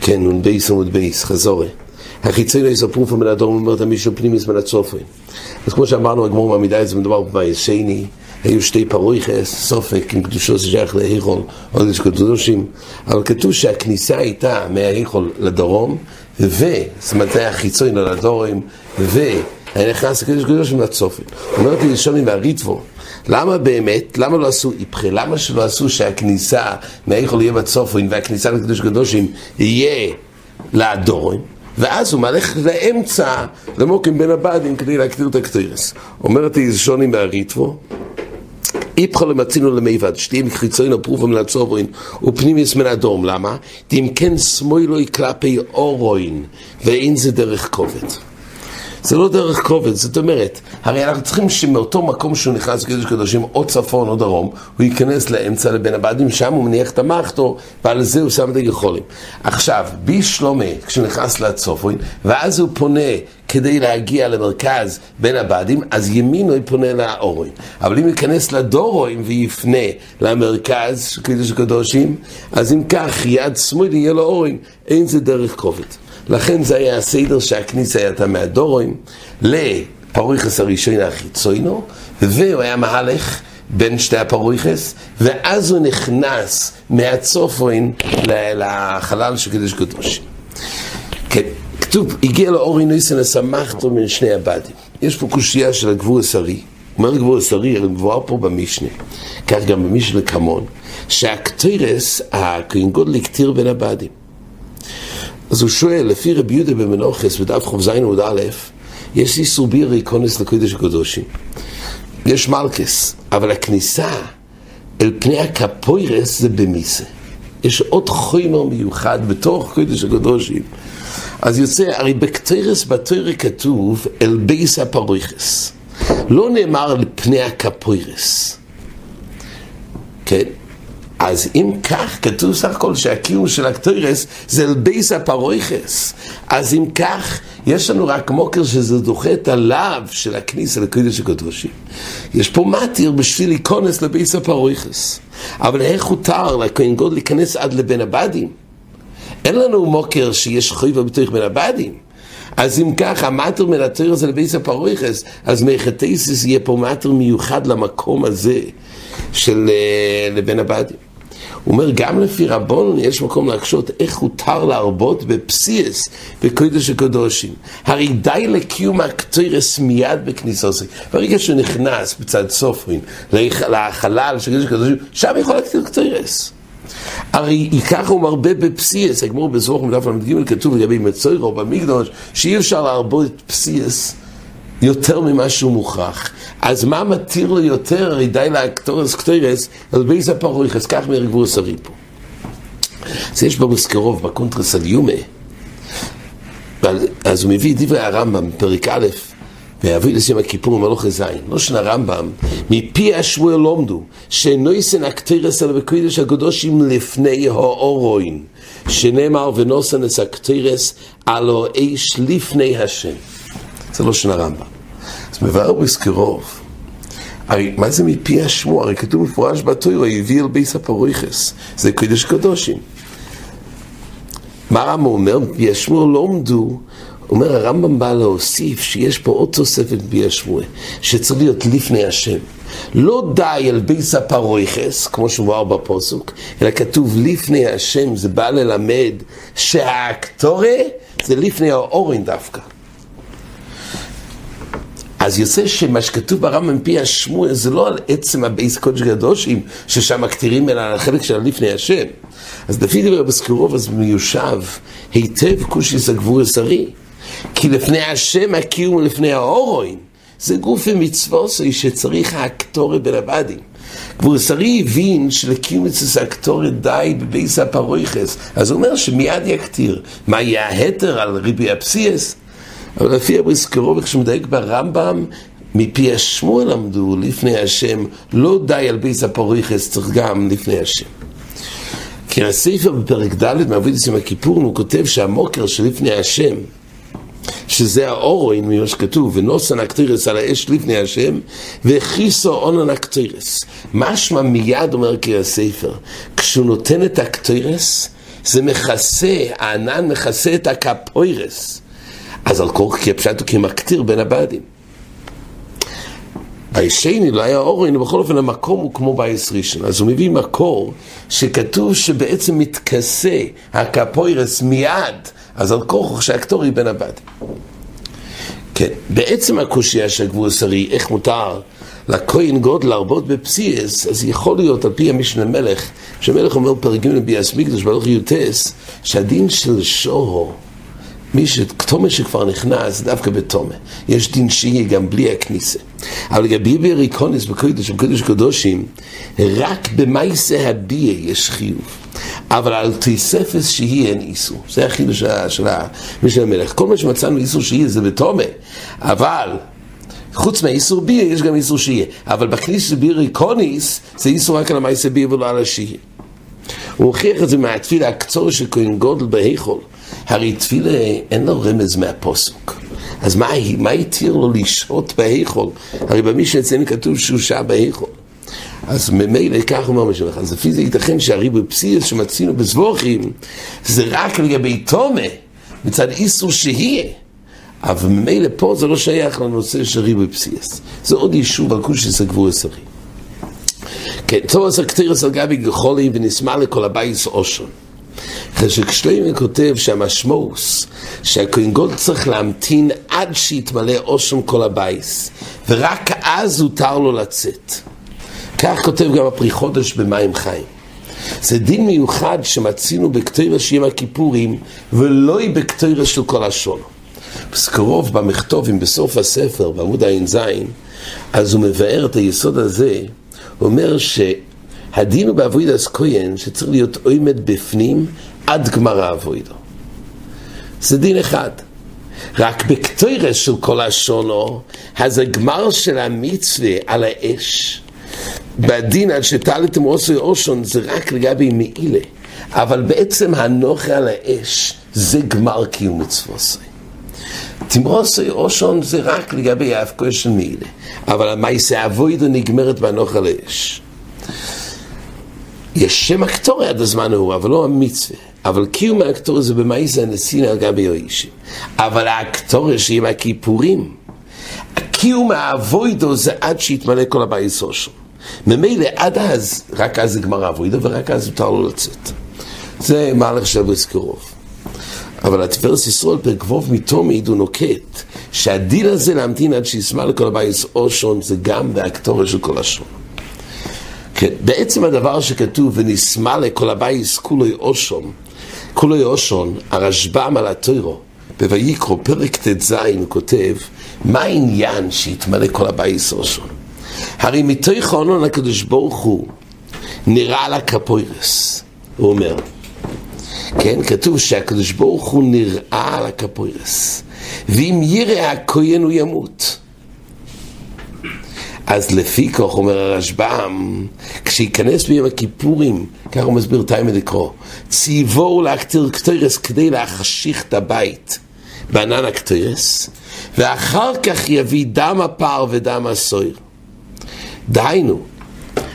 כן, נון בייס עמוד בייס, חזורי. החיצי לא יספרו פה מן הדור, אומרת המישהו פנימיס מן הצופן. אז כמו שאמרנו, הגמור מעמידה את זה מדובר בבייס שני, היו שתי פרויכס, סופק, עם קדושו שייך להיכול, עוד יש קדושים, אבל כתוב שהכניסה הייתה מההיכול לדרום, ו, זאת אומרת, זה היה חיצוי לדורים, ו... היה נכנס לקדוש קדושים לצופן. אומרת לי ראשונים והריטבו, למה באמת, למה לא עשו איפכה? למה שלא עשו שהכניסה מהיכול יהיה בצופן והכניסה לקדוש קדושים יהיה לדורים? ואז הוא מלך לאמצע למוקים בין הבדים כדי להקטיר את הקטירס. אומרת לי שונים מהריטבו, איפכו למצינו למיבד, שתהיה מחיצוין פרופו מן הצוברין ופנימיוס מן הדום, למה? אם כן שמאלוי כלפי אורוין ואין זה דרך כובד. זה לא דרך כובד, זאת אומרת, הרי אנחנו צריכים שמאותו מקום שהוא נכנס לקדוש קדושים, או צפון או דרום, הוא ייכנס לאמצע לבין הבדים, שם הוא מניח את המחתו, ועל זה הוא שם את היכולים. עכשיו, בי שלומה, כשהוא נכנס לצופון, ואז הוא פונה כדי להגיע למרכז בין הבדים, אז ימינו הוא פונה לאורים. אבל אם ייכנס לדורוים ויפנה למרכז של קדוש הקדושים, אז אם כך, יד שמאל יהיה לו אורים, אין זה דרך כובד. לכן זה היה הסדר שהכניסה הייתה מהדורוים לפרויכס הראשון החיצוינו, והוא היה מהלך בין שתי הפרויכס, ואז הוא נכנס מהצופוין לחלל של קדוש קדוש. כן, כתוב, הגיע לאורי ניסן לשמחתו מן שני הבדים. יש פה קושייה של הגבור השרי. אומר הגבור השרי, הרי מבואר פה במשנה, כך גם במשנה כמון, שהקטירס, הכהן גודל הקטיר בין הבדים. אז הוא שואל, לפי רבי יהודה במנוחס, בדף ח"ז עמוד א', יש איסור בירי כונס לקודש הקדושים. יש מלקס, אבל הכניסה אל פני הקפוירס זה במיסה. יש עוד חומר מיוחד בתוך קודש הקדושים. אז יוצא, הרי בקטוירס בתוירה כתוב אל בייס הפרויכס. לא נאמר לפני הקפוירס. כן? אז אם כך, כתוב סך הכל שהקיום של הקטוירס זה אל הפרויכס. אז אם כך, יש לנו רק מוקר שזה דוחה את הלאו של הכניסה לקודש הקדושים. יש פה מתיר בשביל להיכנס לבייס הפרויכס. אבל איך הותר לכהן גוד להיכנס עד לבין הבדים? אין לנו מוקר שיש חויבה בתוך בין הבדים. אז אם כך, המטר מן התויר הזה לבייס הפרויכס, אז מחטייסס יהיה פה מטר מיוחד למקום הזה של לבין הבדים. הוא אומר, גם לפי רבון יש מקום להקשות איך הותר להרבות בפסיאס בקודש הקדושים. הרי די לקיום הקטוירס מיד בכניסוסי. ברגע שהוא נכנס בצד סופרין לחלל של קודש הקדושים, שם יכול להקטיר קטוירס. הרי ככה הוא מרבה בפסיאס, הגמור בזרוך מדף ל"ג כתוב לגבי מצוירו במקדוש, שאי אפשר להרבות פסיאס יותר ממה שהוא מוכרח. אז מה מתיר לו יותר, הרי די לאקטורס קטורס, על בייס הפרויכס, כך מרגבור שרי פה. אז יש במזכרוב, בקונטרס על יומה, אז הוא מביא דברי הרמב"ם, פרק א', ויביא לסיום הכיפור ומלוך זין, לא של הרמב"ם, מפי השמואל לומדו, שאינו יסן הקטרס אלא בקודש הקדושים לפני האורוין, שנאמר ונוסן את הקטרס הלא אש לפני השם. זה לא של הרמב"ם. אז מבאר בסקרוב, הרי מה זה מפי השמוע? הרי כתוב מפורש בתוירו, הביא אל ביס הפרויכס, זה קודש קדושים. מה הרמב"ם אומר? מפי השמוע לא עמדו, אומר הרמב"ם בא להוסיף שיש פה עוד תוספת מפי השמוע, שצריך להיות לפני השם. לא די על ביס הפרויכס, כמו שמואר בפוסוק, אלא כתוב לפני השם, זה בא ללמד שהאקטורה זה לפני האורן דווקא. אז יוצא שמה שכתוב ברמב"ם פי השמוע זה לא על עצם הבייס קודש קדושים, ששם מקטירים אלא על החלק של לפני השם. אז לפי דבר בסקירוב אז מיושב היטב כושיס הגבור השרי. כי לפני השם הקיום לפני האורוין. זה גוף ומצווסי שצריך האקטורי בין הבדים. גבור שרי הבין שלקיום אצל האקטורי די בבייס הפרויכס. אז הוא אומר שמיד יקטיר. מה יהיה ההתר על ריבי הפסיאס? אבל לפי הבריסקרוב, כשמדייק ברמב"ם, מפי השמואל למדו לפני השם, לא די על ביס הפוריכס, צריך גם לפני השם. כי הספר בפרק ד' מעבוד עם הכיפור, הוא כותב שהמוקר שלפני השם, שזה האורוין ממה שכתוב, ונוסן הקטירס על האש לפני השם, וכיסו אונן הקטירס. משמע מיד אומר כי הספר, כשהוא נותן את הקטירס, זה מכסה, הענן מכסה את הקפוירס. אז על כורחך כי הפשט הוא כמקטיר בין הבדים. בישני לא היה אורן, בכל אופן המקום הוא כמו בייס ראשון. אז הוא מביא מקור שכתוב שבעצם מתכסה הקפוירס מיד, אז על כורחך שהקטורה בין הבדים. כן, בעצם הקושייה של גבורס ארי, איך מותר לכהן גודל להרבות בפסיעס, אז יכול להיות על פי המשנה למלך, שמלך אומר פרק ג' ביאס מקדוש ברוך יוטס, שהדין של שוהו מי שתומה שכבר נכנס, דווקא בתומה. יש דין שיהיה גם בלי הכניסה. אבל לגבי בריקונס בקודש ובקודש קדושים, רק במייסה הביה יש חיוב. אבל על תיספס שהיא אין איסור. זה החידוש של המשנה המלך. כל מה שמצאנו איסור שיהיה זה בתומה. אבל... חוץ מהאיסור ביה יש גם איסור שיהיה. אבל בכניס של ביר איקוניס זה איסור רק על המייסה ביה ולא על השיהיה. הוא הוכיח את זה מהתפילה הקצור של כהן גודל בהיכול. הרי תפילה אין לו רמז מהפוסוק. אז מה, מה התיר לו לשהות בהיכול? הרי במשנה אצלנו כתוב שהוא שהה בהיכול. אז ממילא כך אומר משהו אחד. אז לפי זה ייתכן שהריבוי פסיאס שמצינו בזבוכים זה רק לגבי תומה, מצד איסור שיהיה. אבל ממילא פה זה לא שייך לנושא של ריבוי פסיאס. זה עוד יישוב על קושי גבול עשרי. כן, טוב עשר כתירס על גבי גחולים ונשמע לכל הבייס אושון. כששלמה כותב שהמשמעוס שהכהן גול צריך להמתין עד שיתמלא אושם כל הבייס ורק אז הותר לו לצאת. כך כותב גם הפרי חודש במים חיים. זה דין מיוחד שמצינו בכתירה שיהיה הכיפורים ולא היא בכתירה של כל השון בסקרוב במכתובים בסוף הספר בעמוד ע"ז אז הוא מבאר את היסוד הזה הוא אומר שהדין הוא בעבודת כהן שצריך להיות עומד בפנים עד גמר האבוידו. זה דין אחד. רק בקטוירס של כל השונו, אז הגמר של המצווה על האש, בדין עד שטלתם עושי אושון זה רק לגבי מעילה, אבל בעצם הנוכה על האש זה גמר קיום מצווסי. תמרוסי אושון זה רק לגבי האבקוי של מעילה, אבל המעשה אבוידו נגמרת בנוכה על האש. יש שם הקטורי עד הזמן ההוא, אבל לא המצווה. אבל קיום האקטוריה זה במאיסה הנסינה על גבי האישים. אבל האקטוריה שהיא מהכיפורים, קיום האבוידו זה עד שיתמלא כל הבית סושו. ממילא עד אז, רק אז נגמר האבוידו ורק אז מותר לו לצאת. זה מהלך של בזכרוב. אבל התפרס ישראל ווב מתומד הוא נוקט שהדיל הזה להמתין עד שישמע לכל הבית אושון זה גם באקטוריה של כל השון. בעצם הדבר שכתוב ונשמע לכל הבית כולו אושון כולו יושון, הרשב"ם על הטוירו, בויקרו, פרק ט"ז, הוא כותב, מה העניין שיתמלא כל הבית אושון? הרי מתוך העונון הקדוש ברוך הוא נראה לה קפוירס, הוא אומר. כן, כתוב שהקדוש ברוך הוא נראה על הקפוירס, ואם יראה הכהן הוא ימות. אז לפי כך אומר הרשב"ם, כשייכנס ביום הכיפורים, ככה הוא מסביר תאימה לקרוא, ציבור להקטיר קטרס כדי להחשיך את הבית בענן הקטרס, ואחר כך יביא דם הפר ודם הסויר. דהיינו,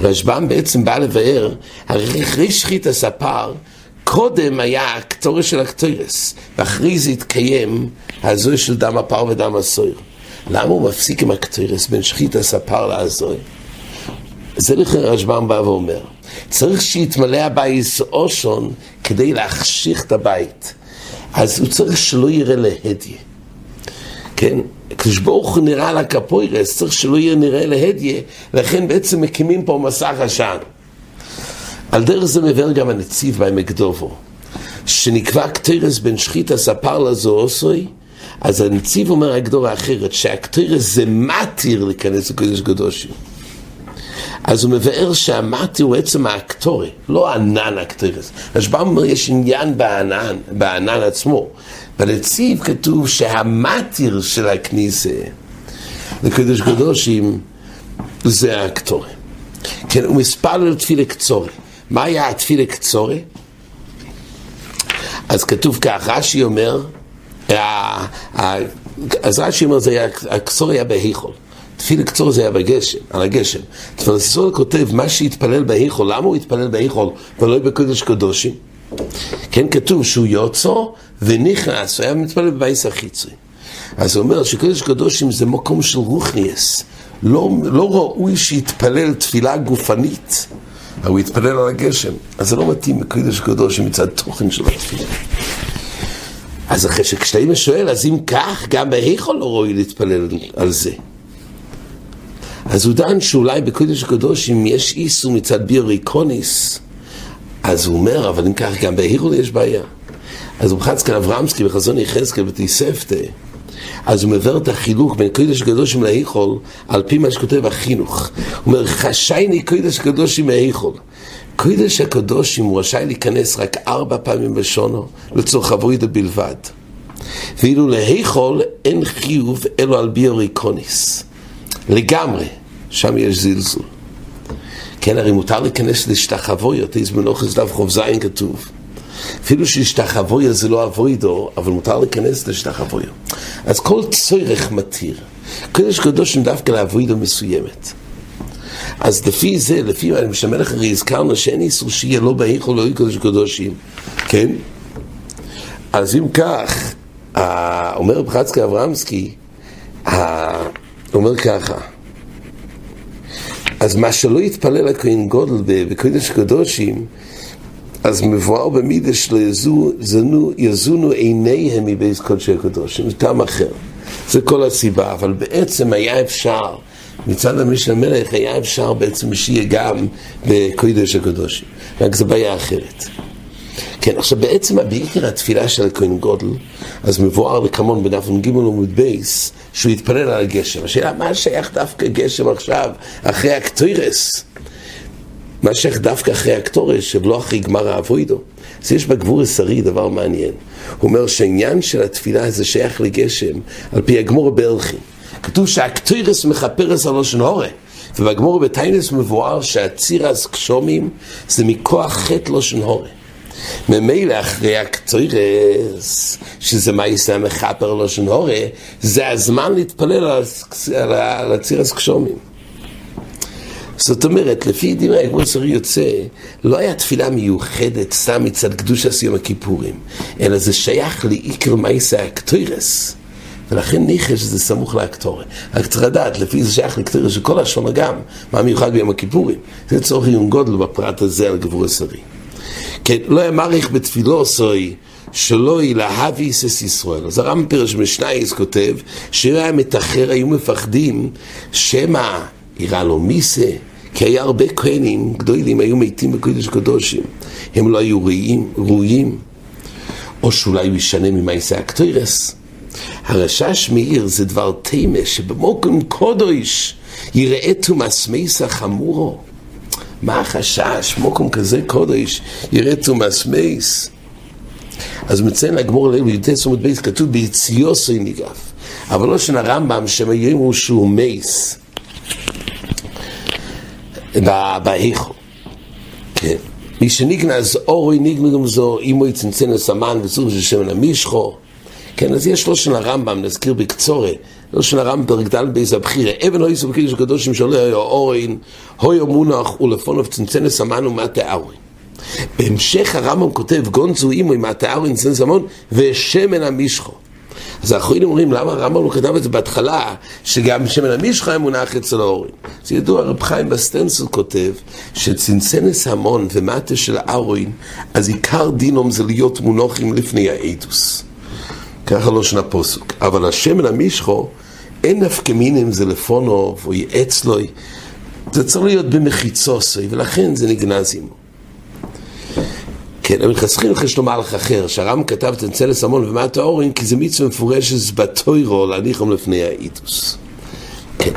רשב"ם בעצם בא לבאר, אחרי שחית הספר, קודם היה הקטורס של הקטרס, ואחרי זה התקיים הזוי של דם הפר ודם הסויר. למה הוא מפסיק עם הקטרס בין שחית הספר לעזוי? זה לכן רשב"ם בא ואומר, צריך שיתמלא הבית אושון כדי להחשיך את הבית. אז הוא צריך שלא יראה להדיה. כן? כשברוך הוא נראה לקפוירס, צריך שלא יהיה נראה להדיה, לכן בעצם מקימים פה מסך עשן. על דרך זה מבאר גם הנציב בעמק דובו, שנקבע קטרס בין שחית הספר לזואוסוי, אז הנציב אומר הגדור האחרת, שהקטרס זה מתיר להיכנס לקודש קדושים. אז הוא מבאר שהמתי הוא עצם האקטורי, לא ענן הקטרס. רשב"ם אומר, יש עניין בענן, בענן עצמו. בנציב כתוב שהמתיר של הכניסה לקדוש קדושים זה האקטורי. כן, הוא מספר לתפילה קצורי. מה היה התפילה קצורי? אז כתוב כך, רש"י אומר, אז רש"י אומר, הקצור היה בהיכול. תפילה קצור זה היה בגשם, על הגשם. תפילה ישראל כותב, מה שהתפלל בהיכול, למה הוא התפלל בהיכול ולא בקודש קדושים? כן, כתוב שהוא יוצא ונכנס, הוא היה מתפלל בבייס החיצוי. אז הוא אומר שקודש קדושים זה מקום של רוחניאס. לא, לא ראוי שיתפלל תפילה גופנית, אבל הוא יתפלל על הגשם. אז זה לא מתאים בקודש קדושים מצד תוכן של התפילה. אז אחרי שכשאתה שואל, אז אם כך, גם בהיכול לא ראוי להתפלל על זה. אז הוא דן שאולי בקודש הקדושים יש איסו מצד ביוריקוניס, אז הוא אומר, אבל אם כך גם בהיכול יש בעיה. אז הוא מחץ כאן אברמסקי בחזון יחזקאל בתיספתא, אז הוא מבאר את החילוק בין קודש הקדושים להיכול על פי מה שכותב החינוך. הוא אומר, חשייני קודש הקדושים מהיכול. קודש הקדושים הוא רשאי להיכנס רק ארבע פעמים בשונו לצורך אבוידו בלבד. ואילו להיכול אין חיוב אלו על ביוריקוניס. לגמרי, שם יש זלזול. כן, הרי מותר להיכנס להשתחוויות, איז מנוחס דף חוב זין כתוב. אפילו שהשתחוויה זה לא אבוידו, אבל מותר להיכנס להשתחוויה. אז כל צורך מתיר. קודש קדושים דווקא לאבוידו מסוימת. אז לפי זה, לפי מה שהמלך הרי הזכרנו שאין איסור שיהיה לא בהיכול לא יהיה קודש קדושים, כן? אז אם כך, אומר רב חצקי אברמסקי, אומר ככה, אז מה שלא יתפלל הכהן גודל בקודש קדושים, אז מבואר במידה שלו יזונו, יזונו עיניהם מבית קודשי הקדושים, זה טעם אחר. זה כל הסיבה, אבל בעצם היה אפשר, מצד המשנה המלך היה אפשר בעצם שיהיה גם בקודש הקדושים, רק זו בעיה אחרת. כן, עכשיו בעצם בעיקר התפילה של הכהן גודל, אז מבואר לקמון בדף נ"ג עמוד בייס, שהוא יתפלל על הגשם. השאלה, מה שייך דווקא גשם עכשיו, אחרי הקטוירס? מה שייך דווקא אחרי הקטורס, שלא אחרי גמר האבוידו? אז יש בגבורס ארי דבר מעניין. הוא אומר שהעניין של התפילה זה שייך לגשם, על פי הגמור בלחי. כתוב שהקטוירס מכפרס על לושון הורה. ובגמור בתעניס מבואר שעצירס גשומים זה מכוח חטא לושן הורה. ממילא אחרי הקצוירס, שזה מה יעשה המחפר לשון הורה, זה הזמן להתפלל על, הצירס קשומים. זאת אומרת, לפי דברי סורי יוצא, לא היה תפילה מיוחדת סתם מצד קדוש סיום הכיפורים, אלא זה שייך לעיקר מייסה הקטוירס. ולכן ניחש שזה סמוך לאקטורי. רק צריך לדעת, לפי זה שייך לקטורי של כל השון אגם, מה מיוחד ביום הכיפורים. זה צורך עיון גודל בפרט הזה על גבור הסרי. כן, לא היה מעריך בתפילו עשוי שלא ילהביס את ישראל. אז הרמב"ם פרש משנייס כותב שאם היה מתאחר היו מפחדים שמא יראה לו מיסה כי היה הרבה כהנים גדולים היו מתים בקודש קדושים הם לא היו ראויים, ראויים או שאולי הוא ישנה ממייסה הקטוירס הרשש מאיר זה דבר תימה שבמוקם קודש יראה תומאס מייסה חמורו מה החשש? מוקום כזה קודש, יראה תומאס מייס. אז מציין לגמור עליהם בי"ט סומות בייס, כתוב ביציוסי ניגף. אבל לא של הרמב"ם, הוא שהוא מייס. בהיכו. כן. מי שניגנז אורי ניגנז זו, אימו יצנצן לסמן וצור של שמן המשחו. כן, אז יש לו של הרמב"ם, נזכיר בקצורי, לושן הרמב"ם פרק ד' מבייס הבחירה, אבן הויסו בקודש הקדושים שעליו היה אורין, הויו מונח ולפוניו צנצנס ומטה אהרון. בהמשך הרמב"ם כותב נגנזו עמו עם מטה אהרון צנצנס המון ושמן המשחו. אז האחרונים אומרים, למה הרמב"ם לא כתב את זה בהתחלה, שגם שמן המשחה מונח אצל האורין? זה ידוע, רב חיים בסטנסיל כותב, שצנצנס המון ומטה של אהרון, אז עיקר דינם זה להיות מונוחים לפני העדוס. ככה לא שנה פוסוק. אבל השמן המשחו, אין נפקא מינים זה לפונו, או יעץ לו, זה צריך להיות במחיצוסי, ולכן זה נגנז עמו. כן, אבל חסכים לך שלמה הלך אחר, שהרם כתב תנצלס המון ומטה אורין, כי זה מצווה מפורשת בתוירו להניחם לפני האיתוס. כן.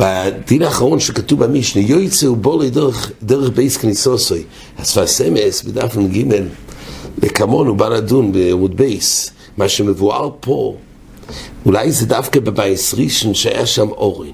בדין האחרון שכתוב במשנה, יויצא ובולי דרך, דרך בייס כניסוסוי, השפת סמס בדף נ"ג, הוא בא לדון בעמוד בייס, מה שמבואר פה, אולי זה דווקא בבייס ראשון שהיה שם אורין.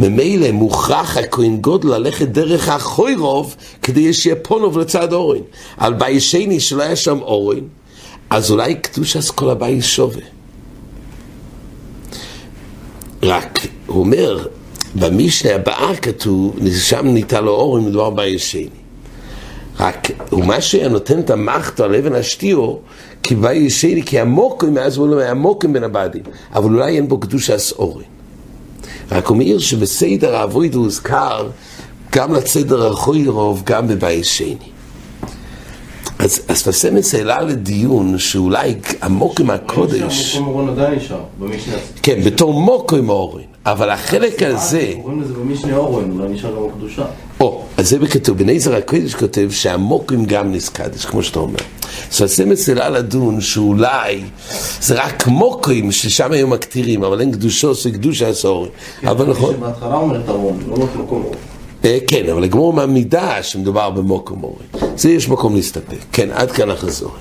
ממילא מוכרח הכהן גודל ללכת דרך החוירוב כדי שיהיה פונוב לצד אורין. על בייס שני שלא היה שם אורין, אז אולי קדוש אז כל הבייס שווה. רק, הוא אומר, במשנה הבאה כתוב, שם ניתן לו אורין, מדובר בייס שני. רק, ומה שנותן את המחתו על אבן השתיו, כי בישני, כי המוקים, מאז הוא לא היה מוקים בין הבדים, אבל אולי אין בו קדוש הסעורין. רק הוא מעיר שבסדר האבויד הוא הוזכר גם לסדר רוב, גם בבית שני. אז, אז תעשה מסיילה לדיון שאולי עמוק עם הקודש... כן, בתור מוקו עם אורן. אבל החלק הזה... קוראים לזה במשנה אורן, אולי נשאר גם הקדושה. או, אז זה בכתוב, בנזר הקודש כותב שהמוקים גם נסקדש, כמו שאתה אומר. אז תעשה מסיילה לדון שאולי זה רק מוקים ששם היו מקטירים, אבל אין קדושו, זה קדושה הסורי. אבל נכון. שבהתחלה אומר את ארון, לא רק מקום אורן. אה, כן, אבל לגמור מהמידה שמדובר במוקום אורן. זה יש מקום להסתפק. כן, עד כאן החזור.